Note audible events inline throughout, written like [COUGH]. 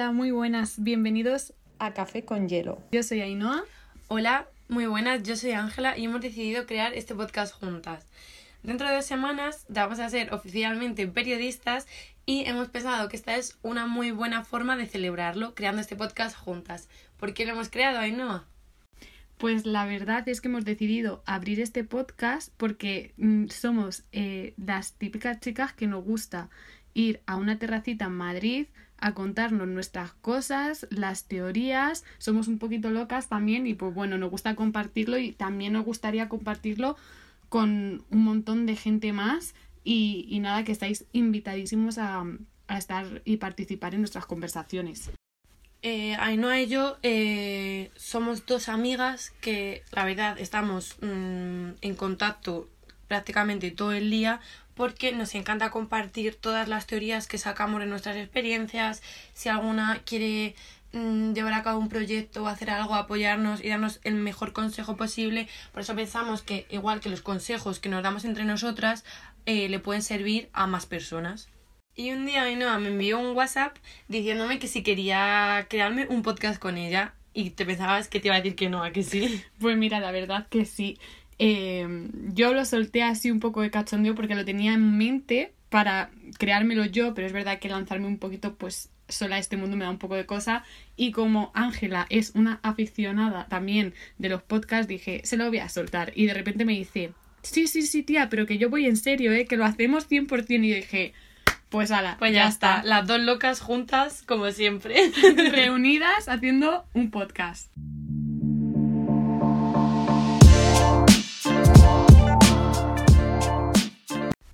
Hola, muy buenas. Bienvenidos a Café con Hielo. Yo soy Ainhoa. Hola, muy buenas. Yo soy Ángela y hemos decidido crear este podcast juntas. Dentro de dos semanas vamos a ser oficialmente periodistas y hemos pensado que esta es una muy buena forma de celebrarlo creando este podcast juntas. ¿Por qué lo hemos creado, Ainhoa? Pues la verdad es que hemos decidido abrir este podcast porque mm, somos eh, las típicas chicas que nos gusta ir a una terracita en Madrid a contarnos nuestras cosas, las teorías, somos un poquito locas también y pues bueno, nos gusta compartirlo y también nos gustaría compartirlo con un montón de gente más y, y nada, que estáis invitadísimos a, a, estar y participar en nuestras conversaciones. Eh, Ainhoa y yo eh, somos dos amigas que la verdad estamos mmm, en contacto prácticamente todo el día porque nos encanta compartir todas las teorías que sacamos de nuestras experiencias. Si alguna quiere mmm, llevar a cabo un proyecto o hacer algo, apoyarnos y darnos el mejor consejo posible. Por eso pensamos que igual que los consejos que nos damos entre nosotras, eh, le pueden servir a más personas. Y un día Ainhoa me envió un WhatsApp diciéndome que si quería crearme un podcast con ella. Y te pensabas que te iba a decir que no, a que sí. Pues mira, la verdad que sí. Eh, yo lo solté así un poco de cachondeo porque lo tenía en mente para creármelo yo, pero es verdad que lanzarme un poquito, pues sola a este mundo me da un poco de cosa. Y como Ángela es una aficionada también de los podcasts, dije, se lo voy a soltar. Y de repente me dice, sí, sí, sí, tía, pero que yo voy en serio, ¿eh? que lo hacemos 100%. Y dije, pues ala, pues ya, ya está. está. Las dos locas juntas, como siempre. [LAUGHS] Reunidas haciendo un podcast.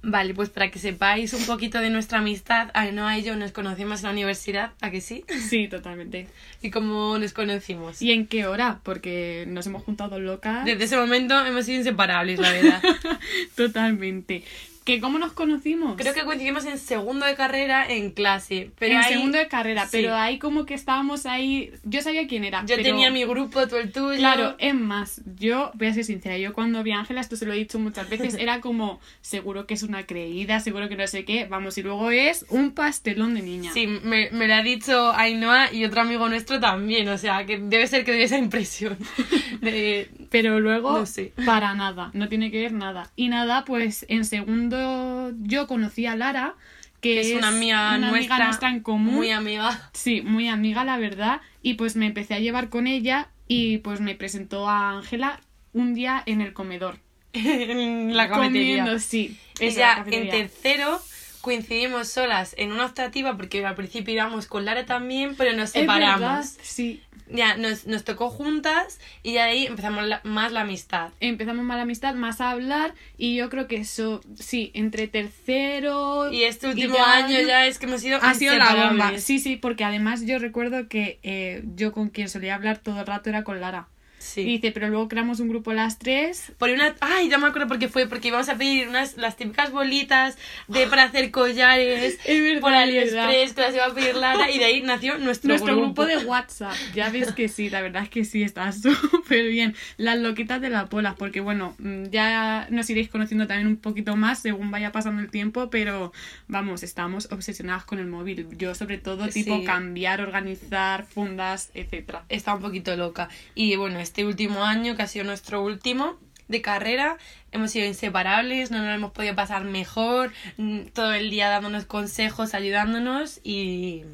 Vale, pues para que sepáis un poquito de nuestra amistad, Ainhoa y yo nos conocimos en la universidad, ¿a que sí? [LAUGHS] Sí, totalmente. ¿Y cómo nos conocimos? ¿Y en qué hora? Porque nos hemos juntado locas. Desde ese momento hemos sido inseparables, la verdad. [LAUGHS] totalmente. ¿Que ¿Cómo nos conocimos? Creo que coincidimos en segundo de carrera en clase. Pero en ahí... segundo de carrera, sí. pero ahí como que estábamos ahí... Yo sabía quién era. Yo pero... tenía mi grupo, tú el tuyo. Claro, es más, yo voy a ser sincera, yo cuando vi a Ángela, esto se lo he dicho muchas veces, [LAUGHS] era como, seguro que es una creída, seguro que no sé qué, vamos, y luego es un pastelón de niña. Sí, me, me lo ha dicho Ainhoa y otro amigo nuestro también, o sea, que debe ser que dio esa impresión. [LAUGHS] De... Pero luego, no sé. [LAUGHS] para nada, no tiene que ver nada. Y nada, pues en segundo yo conocí a Lara, que, es, es una, amiga, una nuestra, amiga nuestra en común. Muy amiga. Sí, muy amiga, la verdad. Y pues me empecé a llevar con ella y pues me presentó a Ángela un día en el comedor. [LAUGHS] en la cafetería. Comiendo, sí. Ella en tercero coincidimos solas en una optativa porque al principio íbamos con Lara también, pero nos separamos. Verdad, sí. Ya, nos, nos tocó juntas y ya de ahí empezamos la, más la amistad. Empezamos más la amistad, más a hablar y yo creo que eso, sí, entre tercero... Y este último y ya, año ya es que hemos sido Ha sido la bomba, sí, sí, porque además yo recuerdo que eh, yo con quien solía hablar todo el rato era con Lara. Sí. Y dice, pero luego creamos un grupo las tres. Por una. Ay, ya me acuerdo por qué fue. Porque íbamos a pedir unas las típicas bolitas de para hacer collares [LAUGHS] verdad, por AliExpress que las iba a pedir Lara. Y de ahí nació nuestro, nuestro grupo. grupo. de WhatsApp. Ya ves que sí, la verdad es que sí, está [LAUGHS] súper bien. Las loquitas de las bolas, porque bueno, ya nos iréis conociendo también un poquito más según vaya pasando el tiempo, pero vamos, estamos obsesionadas con el móvil. Yo, sobre todo, tipo Sí. cambiar, organizar, fundas, etcétera. Está un poquito loca. Y bueno, este último año, que ha sido nuestro último de carrera, hemos sido inseparables, no nos hemos podido pasar mejor, mm, todo el día dándonos consejos, ayudándonos y,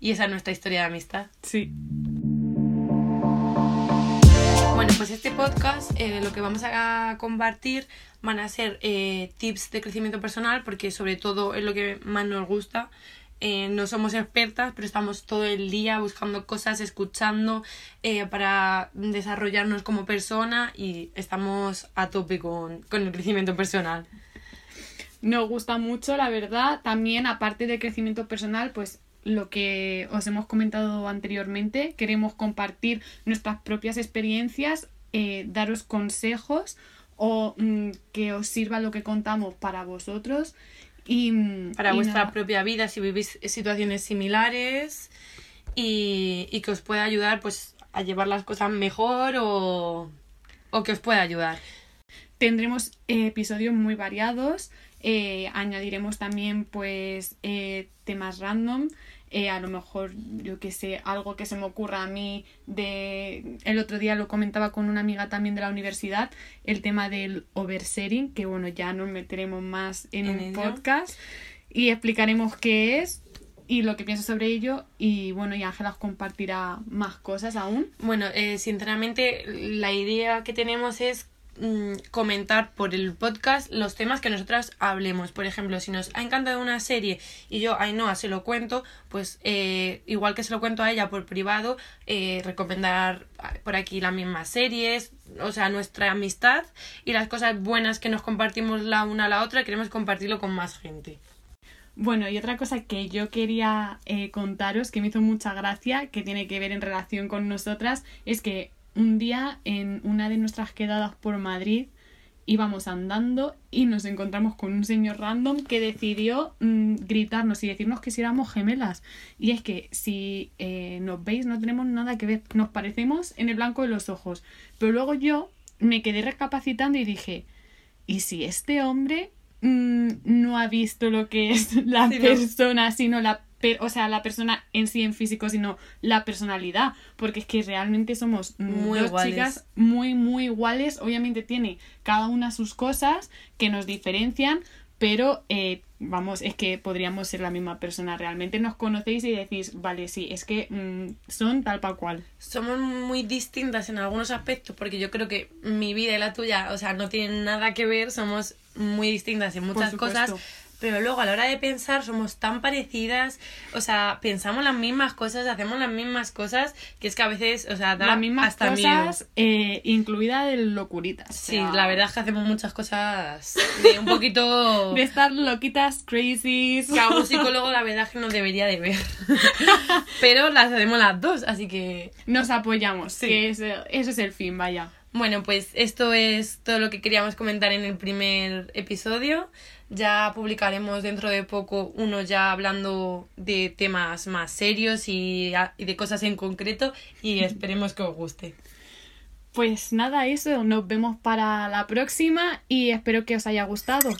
y esa es nuestra historia de amistad. Sí. Bueno, pues este podcast eh, lo que vamos a compartir van a ser eh, tips de crecimiento personal porque sobre todo es lo que más nos gusta. Eh, no somos expertas, pero estamos todo el día buscando cosas, escuchando eh, para desarrollarnos como persona y estamos a tope con, con el crecimiento personal. Nos gusta mucho, la verdad. También, aparte del crecimiento personal, pues lo que os hemos comentado anteriormente, queremos compartir nuestras propias experiencias, eh, daros consejos o mm, que os sirva lo que contamos para vosotros. Y, para y vuestra nada. propia vida si vivís situaciones similares y, y que os pueda ayudar pues a llevar las cosas mejor o, o que os pueda ayudar. Tendremos eh, episodios muy variados, eh, añadiremos también pues eh, temas random eh, a lo mejor, yo que sé, algo que se me ocurra a mí de... El otro día lo comentaba con una amiga también de la universidad, el tema del oversharing, que bueno, ya nos meteremos más en, En un ello. podcast y explicaremos qué es y lo que pienso sobre ello y bueno, y Ángela os compartirá más cosas aún. Bueno, eh, sinceramente, la idea que tenemos es mm, comentar por el podcast los temas que nosotras hablemos. Por ejemplo, si nos ha encantado una serie y yo a Ainhoa se lo cuento, pues eh, igual que se lo cuento a ella por privado, eh, recomendar por aquí las mismas series, o sea, nuestra amistad y las cosas buenas que nos compartimos la una a la otra, queremos compartirlo con más gente. Bueno, y otra cosa que yo quería eh, contaros, que me hizo mucha gracia, que tiene que ver en relación con nosotras, es que un día en una de nuestras quedadas por Madrid íbamos andando y nos encontramos con un señor random que decidió mm, gritarnos y decirnos que si éramos gemelas. Y es que si eh, nos veis no tenemos nada que ver, nos parecemos en el blanco de los ojos. Pero luego yo me quedé recapacitando y dije, ¿y si este hombre mm, no ha visto lo que es la Sí, no. persona, sino la o sea, la persona en sí en físico, sino la personalidad, porque es que realmente somos Muy dos iguales. chicas muy muy iguales, obviamente tiene cada una sus cosas que nos diferencian, pero eh, vamos, es que podríamos ser la misma persona, realmente nos conocéis y decís, vale, sí, es que mm, son tal para cual. somos muy distintas en algunos aspectos, porque yo creo que mi vida y la tuya, o sea, no tienen nada que ver, somos muy distintas en muchas cosas, pero luego a la hora de pensar somos tan parecidas, o sea, pensamos las mismas cosas, hacemos las mismas cosas, que es que a veces, o sea, da Las mismas hasta cosas, eh, incluida el locuritas. o. Sí, sea, la verdad es que hacemos muchas cosas de un poquito... [LAUGHS] De estar loquitas, crazies. que a un [LAUGHS] psicólogo la verdad es que no debería de ver. [LAUGHS] pero las hacemos las dos, así que... Nos apoyamos, Sí. que ese es el fin, vaya. Bueno, pues esto es todo lo que queríamos comentar en el primer episodio. Ya publicaremos dentro de poco uno ya hablando de temas más serios y, y de cosas en concreto y [LAUGHS] esperemos que os guste. Pues nada, eso, nos vemos para la próxima y espero que os haya gustado.